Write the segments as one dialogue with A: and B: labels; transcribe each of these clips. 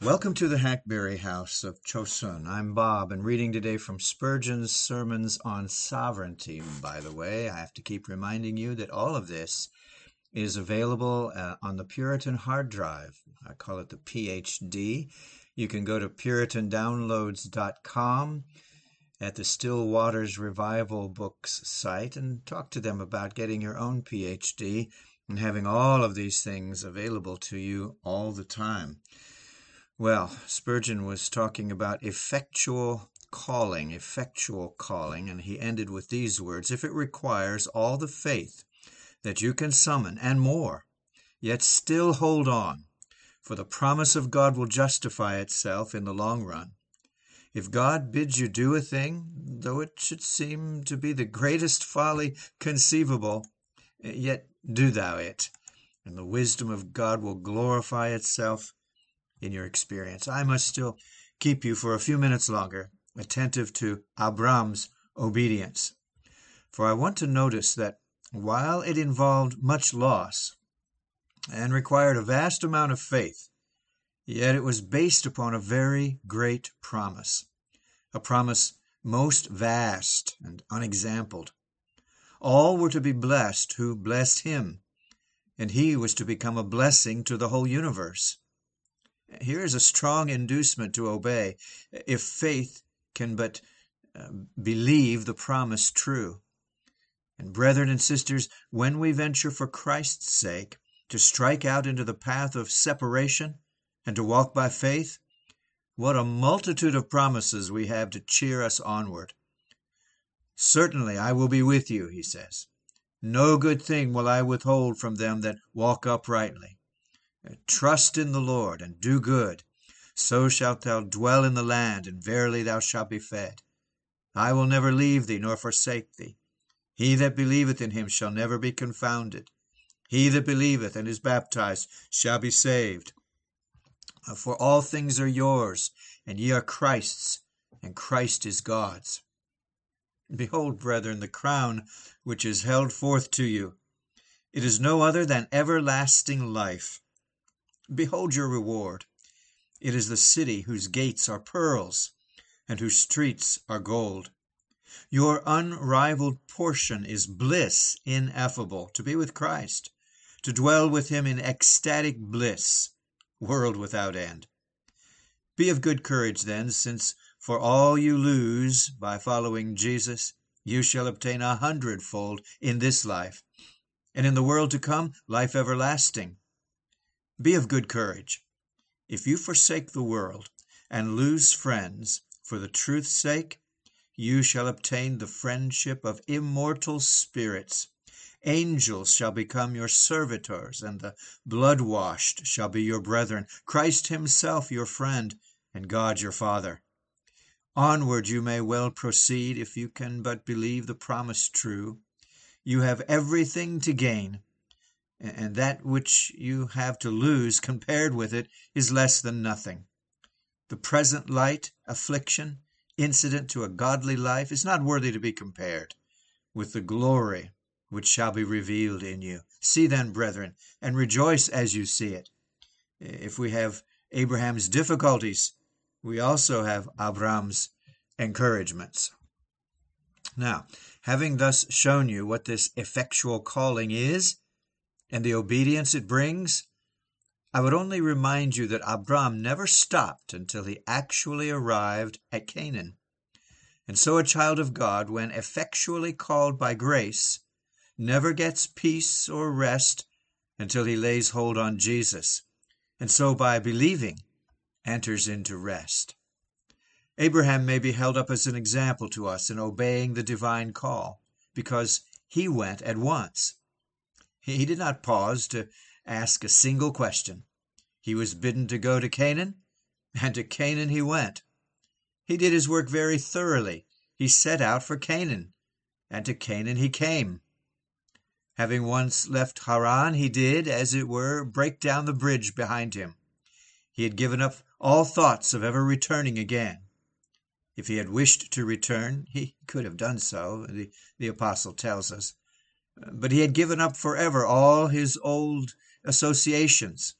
A: Welcome to the Hackberry House of Chosun. I'm Bob, and reading today from Spurgeon's Sermons on Sovereignty. By the way, I have to keep reminding you that all of this is available uh, on the Puritan hard drive. I call it the PhD. You can go to puritandownloads.com at the Still Waters Revival Books site and talk to them about getting your own PhD and having all of these things available to you all the time. Well, Spurgeon was talking about effectual calling, effectual calling, and he ended with these words If it requires all the faith that you can summon and more, yet still hold on, for the promise of God will justify itself in the long run. If God bids you do a thing, though it should seem to be the greatest folly conceivable, yet do thou it, and the wisdom of God will glorify itself in your experience. I must still keep you for a few minutes longer attentive to Abram's obedience. For I want to notice that while it involved much loss and required a vast amount of faith, yet it was based upon a very great promise, a promise most vast and unexampled. All were to be blessed who blessed him, and he was to become a blessing to the whole universe. Here is a strong inducement to obey, if faith can but uh, believe the promise true. And, brethren and sisters, when we venture for Christ's sake to strike out into the path of separation and to walk by faith, what a multitude of promises we have to cheer us onward. Certainly I will be with you, he says. No good thing will I withhold from them that walk uprightly. Uh, trust in the Lord, and do good. So shalt thou dwell in the land, and verily thou shalt be fed. I will never leave thee nor forsake thee. He that believeth in him shall never be confounded. He that believeth and is baptized shall be saved. Uh, for all things are yours, and ye are Christ's, and Christ is God's. Behold, brethren, the crown which is held forth to you. It is no other than everlasting life Behold your reward. It is the city whose gates are pearls, and whose streets are gold. Your unrivaled portion is bliss ineffable, to be with Christ, to dwell with him in ecstatic bliss, world without end. Be of good courage, then, since for all you lose by following Jesus, you shall obtain a hundredfold in this life, and in the world to come, life everlasting. Be of good courage. If you forsake the world and lose friends for the truth's sake, you shall obtain the friendship of immortal spirits. Angels shall become your servitors, and the blood washed shall be your brethren, Christ Himself your friend, and God your Father. Onward you may well proceed if you can but believe the promise true. You have everything to gain and that which you have to lose compared with it is less than nothing. The present light, affliction, incident to a godly life is not worthy to be compared with the glory which shall be revealed in you. See then, brethren, and rejoice as you see it. If we have Abraham's difficulties, we also have Abraham's encouragements. Now, having thus shown you what this effectual calling is, and the obedience it brings, I would only remind you that Abram never stopped until he actually arrived at Canaan. And so a child of God, when effectually called by grace, never gets peace or rest until he lays hold on Jesus, and so by believing enters into rest. Abraham may be held up as an example to us in obeying the divine call, because he went at once. He did not pause to ask a single question. He was bidden to go to Canaan, and to Canaan he went. He did his work very thoroughly. He set out for Canaan, and to Canaan he came. Having once left Haran, he did, as it were, break down the bridge behind him. He had given up all thoughts of ever returning again. If he had wished to return, he could have done so, the, the apostle tells us but he had given up forever all his old associations.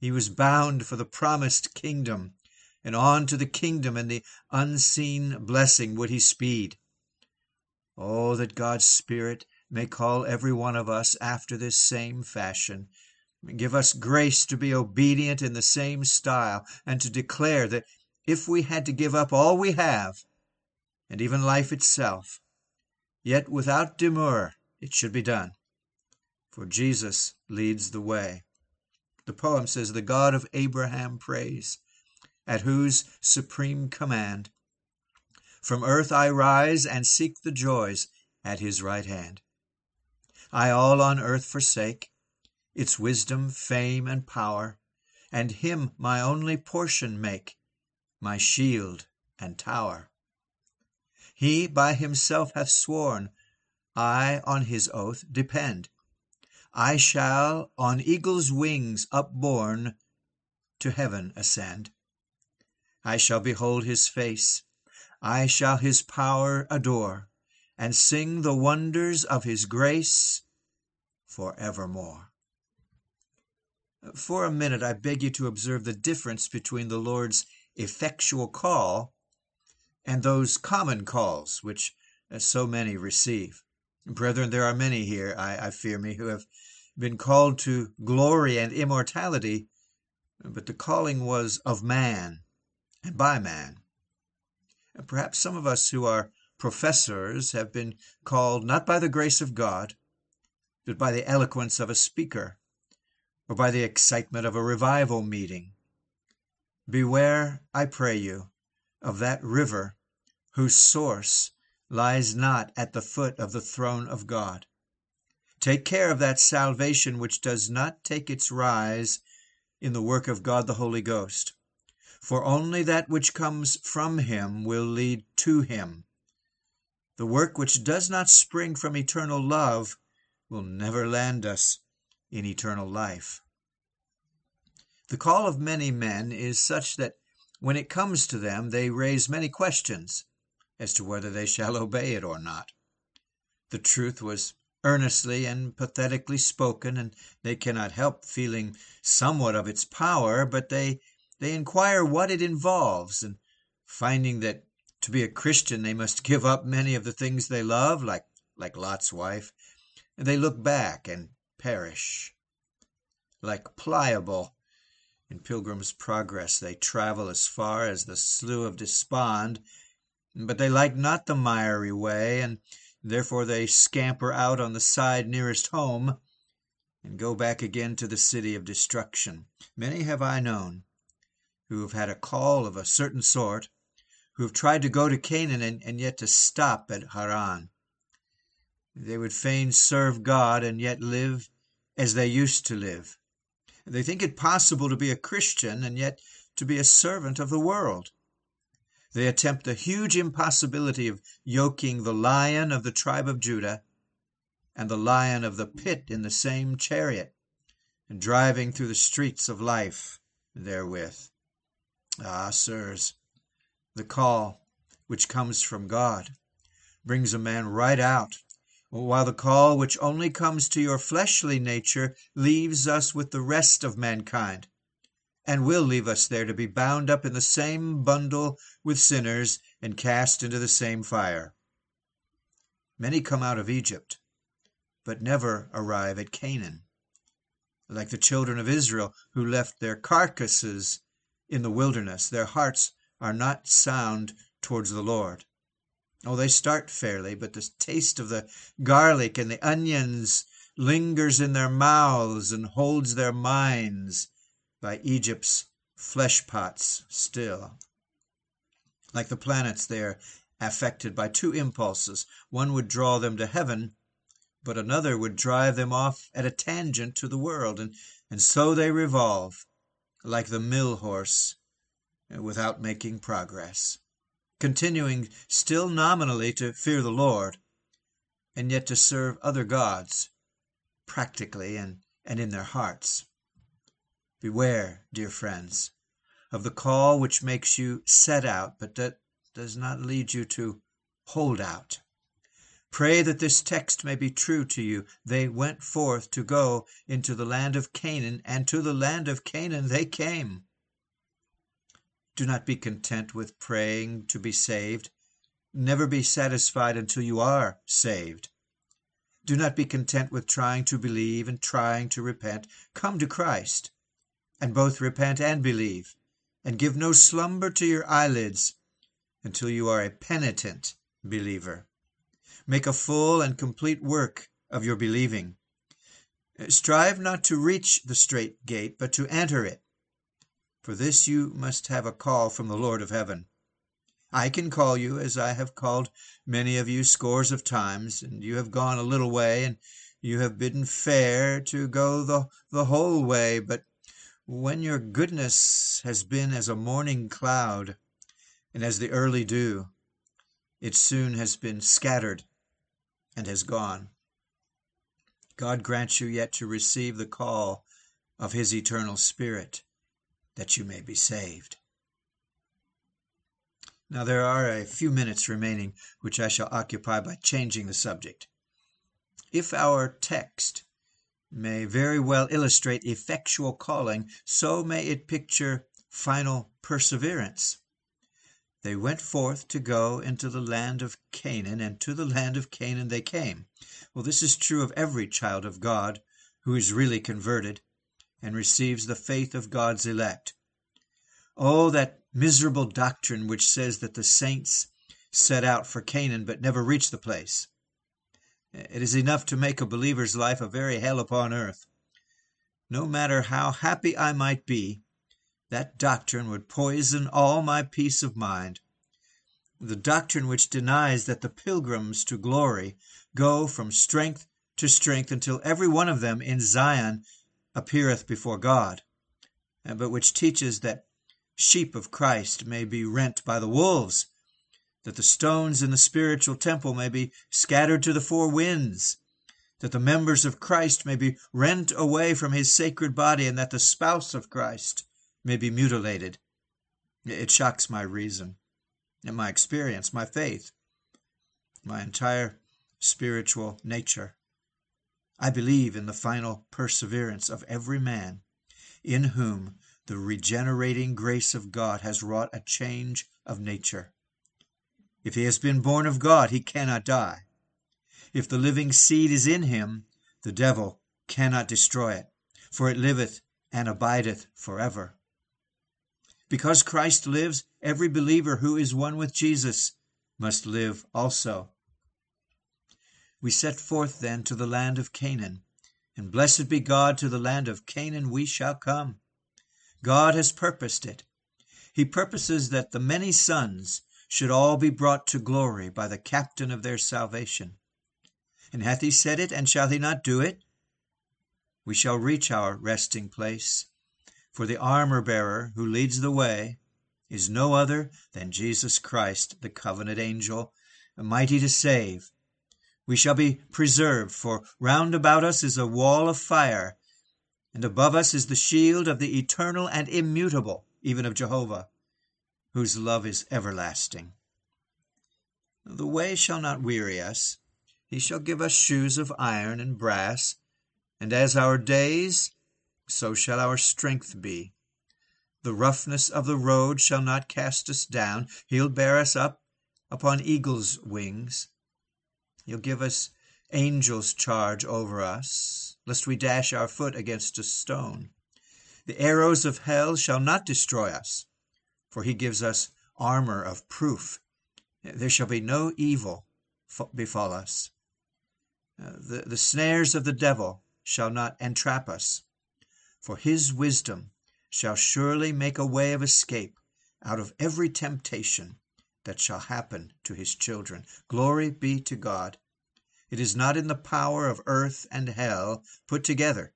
A: He was bound for the promised kingdom, and on to the kingdom and the unseen blessing would he speed. Oh, that God's Spirit may call every one of us after this same fashion. Give us grace to be obedient in the same style, and to declare that if we had to give up all we have, and even life itself, yet without demur it should be done. For Jesus leads the way. The poem says, The God of Abraham praise, at whose supreme command from earth I rise and seek the joys at his right hand. I all on earth forsake, its wisdom, fame, and power, and him my only portion make, my shield and tower. He by himself hath sworn, I on his oath depend. I shall on eagle's wings upborne to heaven ascend. I shall behold his face, I shall his power adore, and sing the wonders of his grace for evermore. For a minute, I beg you to observe the difference between the Lord's effectual call and those common calls which so many receive. Brethren, there are many here, I, I fear me, who have been called to glory and immortality, but the calling was of man and by man. And perhaps some of us who are professors have been called not by the grace of God, but by the eloquence of a speaker, or by the excitement of a revival meeting. Beware, I pray you, of that river whose source lies not at the foot of the throne of God. Take care of that salvation which does not take its rise in the work of God the Holy Ghost, for only that which comes from him will lead to him. The work which does not spring from eternal love will never land us in eternal life. The call of many men is such that when it comes to them, they raise many questions as to whether they shall obey it or not. The truth was earnestly and pathetically spoken, and they cannot help feeling somewhat of its power, but they, they inquire what it involves, and finding that to be a Christian they must give up many of the things they love, like, like Lot's wife, they look back and perish. Like Pliable in Pilgrim's Progress, they travel as far as the Slough of Despond, but they like not the miry way, and therefore they scamper out on the side nearest home, and go back again to the city of destruction. Many have I known who have had a call of a certain sort, who have tried to go to Canaan and, and yet to stop at Haran. They would fain serve God and yet live as they used to live. They think it possible to be a Christian and yet to be a servant of the world. They attempt the huge impossibility of yoking the lion of the tribe of Judah and the lion of the pit in the same chariot, and driving through the streets of life therewith. Ah, sirs, the call which comes from God brings a man right out while the call which only comes to your fleshly nature leaves us with the rest of mankind, and will leave us there to be bound up in the same bundle with sinners and cast into the same fire. Many come out of Egypt, but never arrive at Canaan, like the children of Israel who left their carcasses in the wilderness. Their hearts are not sound towards the Lord. Oh, they start fairly, but the taste of the garlic and the onions lingers in their mouths and holds their minds by Egypt's flesh pots still. Like the planets, they are affected by two impulses. One would draw them to heaven, but another would drive them off at a tangent to the world, and, and so they revolve, like the mill horse, without making progress continuing still nominally to fear the Lord, and yet to serve other gods, practically and, and in their hearts. Beware, dear friends, of the call which makes you set out, but that does not lead you to hold out. Pray that this text may be true to you. They went forth to go into the land of Canaan, and to the land of Canaan they came. Do not be content with praying to be saved. Never be satisfied until you are saved. Do not be content with trying to believe and trying to repent. Come to Christ, and both repent and believe, and give no slumber to your eyelids until you are a penitent believer. Make a full and complete work of your believing. Uh, strive not to reach the strait gate, but to enter it. For this you must have a call from the Lord of heaven. I can call you as I have called many of you scores of times, and you have gone a little way, and you have bidden fair to go the, the whole way. But when your goodness has been as a morning cloud, and as the early dew, it soon has been scattered and has gone. God grant you yet to receive the call of his eternal Spirit, that you may be saved. Now there are a few minutes remaining, which I shall occupy by changing the subject. If our text may very well illustrate effectual calling, so may it picture final perseverance. They went forth to go into the land of Canaan, and to the land of Canaan they came. Well, this is true of every child of God who is really converted and receives the faith of God's elect. Oh, that miserable doctrine which says that the saints set out for Canaan but never reach the place. It is enough to make a believer's life a very hell upon earth. No matter how happy I might be, that doctrine would poison all my peace of mind. The doctrine which denies that the pilgrims to glory go from strength to strength until every one of them in Zion appeareth before God, but which teaches that sheep of Christ may be rent by the wolves, that the stones in the spiritual temple may be scattered to the four winds, that the members of Christ may be rent away from his sacred body, and that the spouse of Christ may be mutilated. It shocks my reason and my experience, my faith, my entire spiritual nature. I believe in the final perseverance of every man in whom the regenerating grace of God has wrought a change of nature. If he has been born of God, he cannot die. If the living seed is in him, the devil cannot destroy it, for it liveth and abideth forever. Because Christ lives, every believer who is one with Jesus must live also. We set forth then to the land of Canaan, and blessed be God, to the land of Canaan we shall come. God has purposed it. He purposes that the many sons should all be brought to glory by the captain of their salvation. And hath he said it, and shall he not do it? We shall reach our resting place for the armor bearer who leads the way is no other than Jesus Christ, the covenant angel, mighty to save. We shall be preserved, for round about us is a wall of fire, and above us is the shield of the eternal and immutable, even of Jehovah, whose love is everlasting. The way shall not weary us. He shall give us shoes of iron and brass, and as our days so shall our strength be. The roughness of the road shall not cast us down. He'll bear us up upon eagle's wings. He'll give us angels charge over us, lest we dash our foot against a stone. The arrows of hell shall not destroy us, for he gives us armor of proof. There shall be no evil befall us. Uh, the, the snares of the devil shall not entrap us for his wisdom shall surely make a way of escape out of every temptation that shall happen to his children. Glory be to God. It is not in the power of earth and hell put together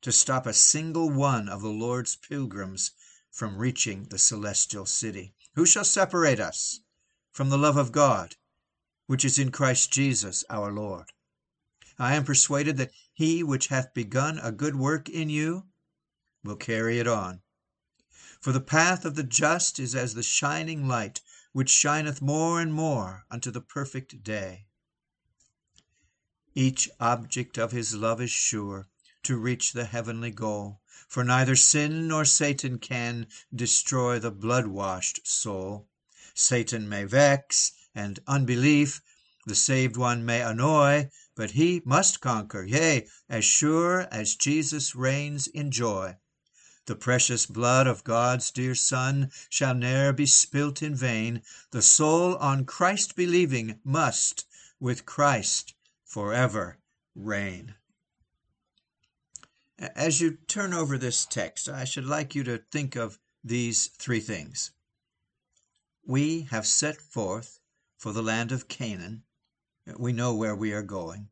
A: to stop a single one of the Lord's pilgrims from reaching the celestial city. Who shall separate us from the love of God, which is in Christ Jesus our Lord? I am persuaded that he which hath begun a good work in you will carry it on. For the path of the just is as the shining light, which shineth more and more unto the perfect day. Each object of his love is sure to reach the heavenly goal, for neither sin nor Satan can destroy the blood-washed soul. Satan may vex, and unbelief the saved one may annoy, but he must conquer, yea, as sure as Jesus reigns in joy. The precious blood of God's dear Son shall ne'er be spilt in vain. The soul on Christ believing must with Christ forever reign. As you turn over this text, I should like you to think of these three things. We have set forth for the land of Canaan. We know where we are going.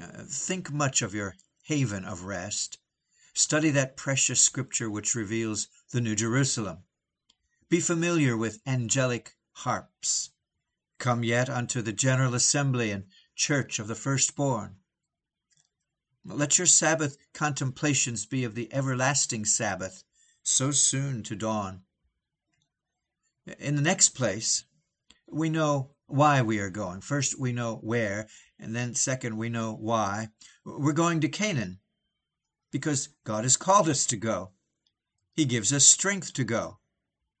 A: Uh, think much of your haven of rest. Study that precious scripture which reveals the New Jerusalem. Be familiar with angelic harps. Come yet unto the general assembly and church of the firstborn. Let your Sabbath contemplations be of the everlasting Sabbath, so soon to dawn. In the next place, we know why we are going. First, we know where, and then, second, we know why. We're going to Canaan because God has called us to go. He gives us strength to go,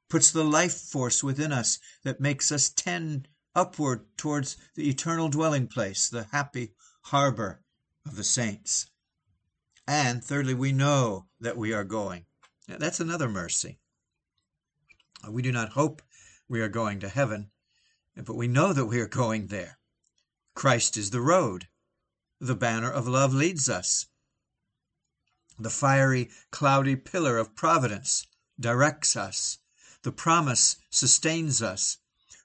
A: puts the life force within us that makes us tend upward towards the eternal dwelling place, the happy harbor of the saints. And thirdly, we know that we are going. That's another mercy. We do not hope we are going to heaven, but we know that we are going there. Christ is the road. The banner of love leads us. The fiery, cloudy pillar of providence directs us. The promise sustains us.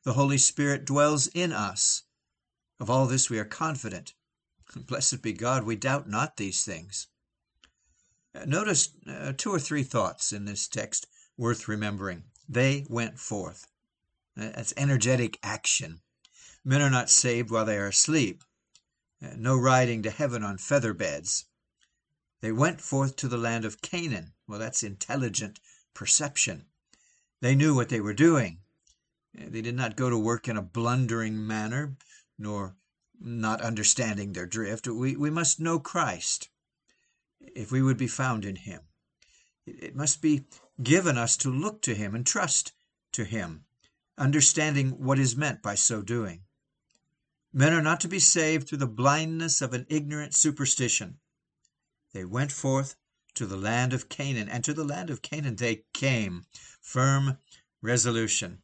A: The Holy Spirit dwells in us. Of all this we are confident. Blessed be God, we doubt not these things. Notice uh, two or three thoughts in this text worth remembering. They went forth. That's energetic action. Men are not saved while they are asleep. Uh, no riding to heaven on feather beds. They went forth to the land of Canaan. Well, that's intelligent perception. They knew what they were doing. Uh, they did not go to work in a blundering manner, nor not understanding their drift. We, we must know Christ if we would be found in him. It must be given us to look to him and trust to him understanding what is meant by so doing. Men are not to be saved through the blindness of an ignorant superstition. They went forth to the land of Canaan, and to the land of Canaan they came, firm resolution.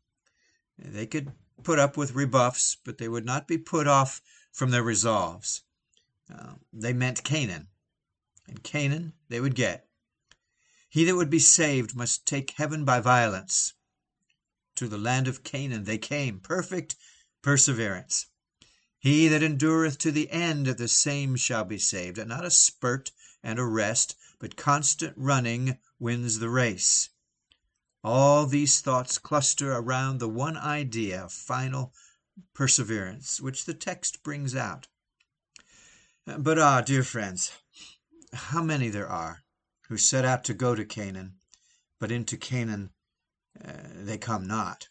A: They could put up with rebuffs, but they would not be put off from their resolves. Uh, they meant Canaan, and Canaan they would get. He that would be saved must take heaven by violence to the land of Canaan they came, perfect perseverance. He that endureth to the end, the same shall be saved. And not a spurt and a rest, but constant running wins the race. All these thoughts cluster around the one idea of final perseverance, which the text brings out. But ah, dear friends, how many there are who set out to go to Canaan, but into Canaan uh, they come not.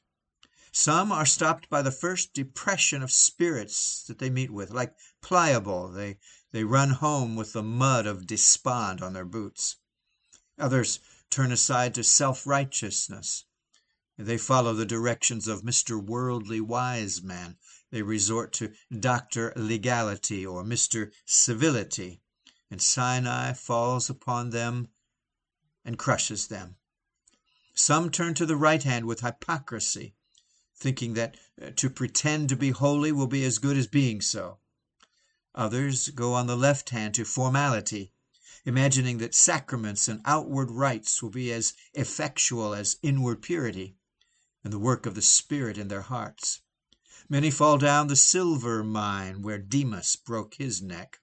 A: Some are stopped by the first depression of spirits that they meet with, like Pliable. They, they run home with the mud of despond on their boots. Others turn aside to self righteousness. They follow the directions of Mr. Worldly Wise Man. They resort to Dr. Legality or Mr. Civility, and Sinai falls upon them and crushes them. Some turn to the right hand with hypocrisy, thinking that uh, to pretend to be holy will be as good as being so. Others go on the left hand to formality, imagining that sacraments and outward rites will be as effectual as inward purity and the work of the Spirit in their hearts. Many fall down the silver mine where Demas broke his neck.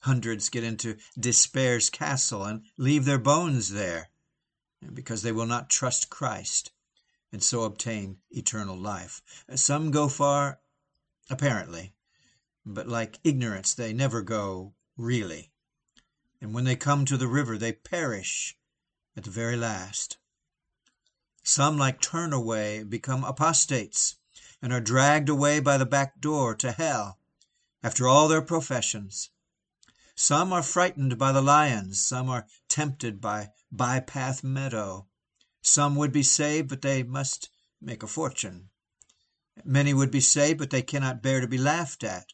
A: Hundreds get into despair's castle and leave their bones there because they will not trust Christ and so obtain eternal life. Some go far, apparently, but like ignorance, they never go really. And when they come to the river, they perish at the very last. Some, like Turnaway, become apostates and are dragged away by the back door to hell. after all their professions. Some are frightened by the lions, some are tempted by bypath meadow. Some would be saved, but they must make a fortune. Many would be saved, but they cannot bear to be laughed at.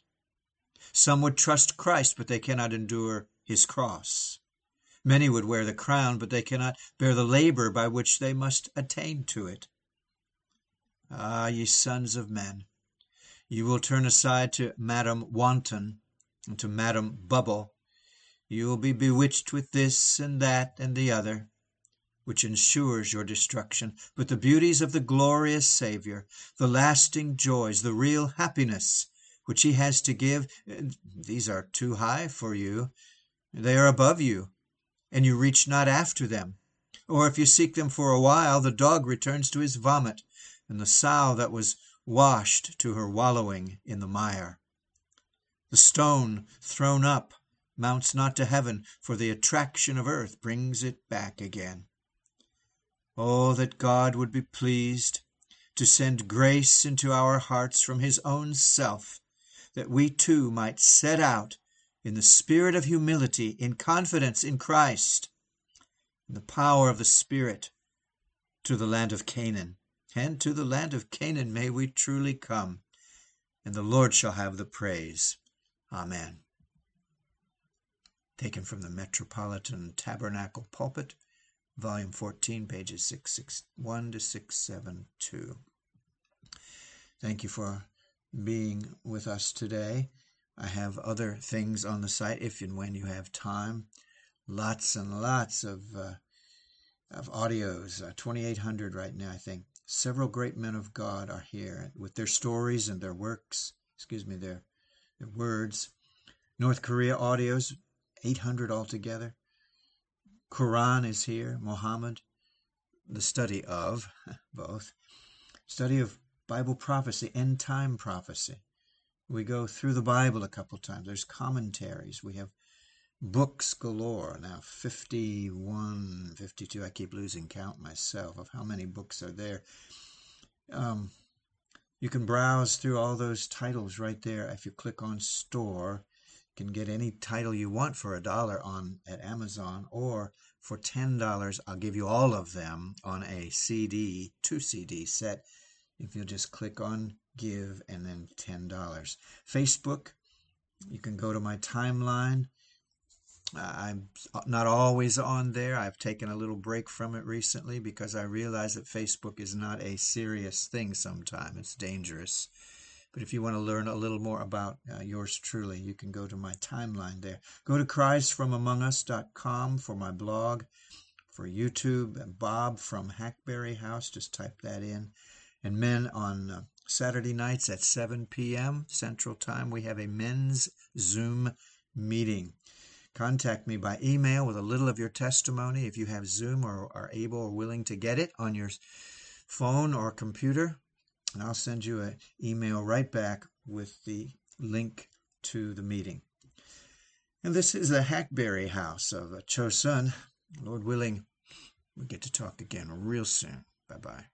A: Some would trust Christ, but they cannot endure his cross. Many would wear the crown, but they cannot bear the labor by which they must attain to it. Ah, ye sons of men, you will turn aside to Madam Wanton and to Madam Bubble. You will be bewitched with this and that and the other, which ensures your destruction. But the beauties of the glorious Saviour, the lasting joys, the real happiness which He has to give, these are too high for you. They are above you, and you reach not after them. Or if you seek them for a while, the dog returns to his vomit, and the sow that was washed to her wallowing in the mire. The stone thrown up mounts not to heaven, for the attraction of earth brings it back again. Oh, that God would be pleased to send grace into our hearts from his own self, that we too might set out in the spirit of humility, in confidence in Christ, in the power of the Spirit, to the land of Canaan, and to the land of Canaan may we truly come, and the Lord shall have the praise. Amen. Taken from the Metropolitan Tabernacle Pulpit, Volume 14, pages 661 to 672. Thank you for being with us today. I have other things on the site if and when you have time. Lots and lots of uh, of audios, uh, 2,800 right now, I think. Several great men of God are here with their stories and their works, excuse me, their, their words. North Korea audios, 800 altogether. Quran is here, Muhammad, the study of both, study of Bible prophecy, end time prophecy. We go through the Bible a couple times. There's commentaries. We have books galore. Now, 51, 52, I keep losing count myself of how many books are there. Um, you can browse through all those titles right there. If you click on store, you can get any title you want for a dollar on at Amazon or for $10, I'll give you all of them on a CD, two CD set. If you just click on give and then $10. Facebook, you can go to my timeline I'm not always on there. I've taken a little break from it recently because I realize that Facebook is not a serious thing sometimes. It's dangerous. But if you want to learn a little more about uh, yours truly, you can go to my timeline there. Go to criesfromamongus.com for my blog, for YouTube. Bob from Hackberry House, just type that in. And men on uh, Saturday nights at 7 p.m. Central Time, we have a men's Zoom meeting. Contact me by email with a little of your testimony if you have Zoom or are able or willing to get it on your phone or computer. And I'll send you an email right back with the link to the meeting. And this is the Hackberry House of Chosun. Lord willing, we get to talk again real soon. Bye bye.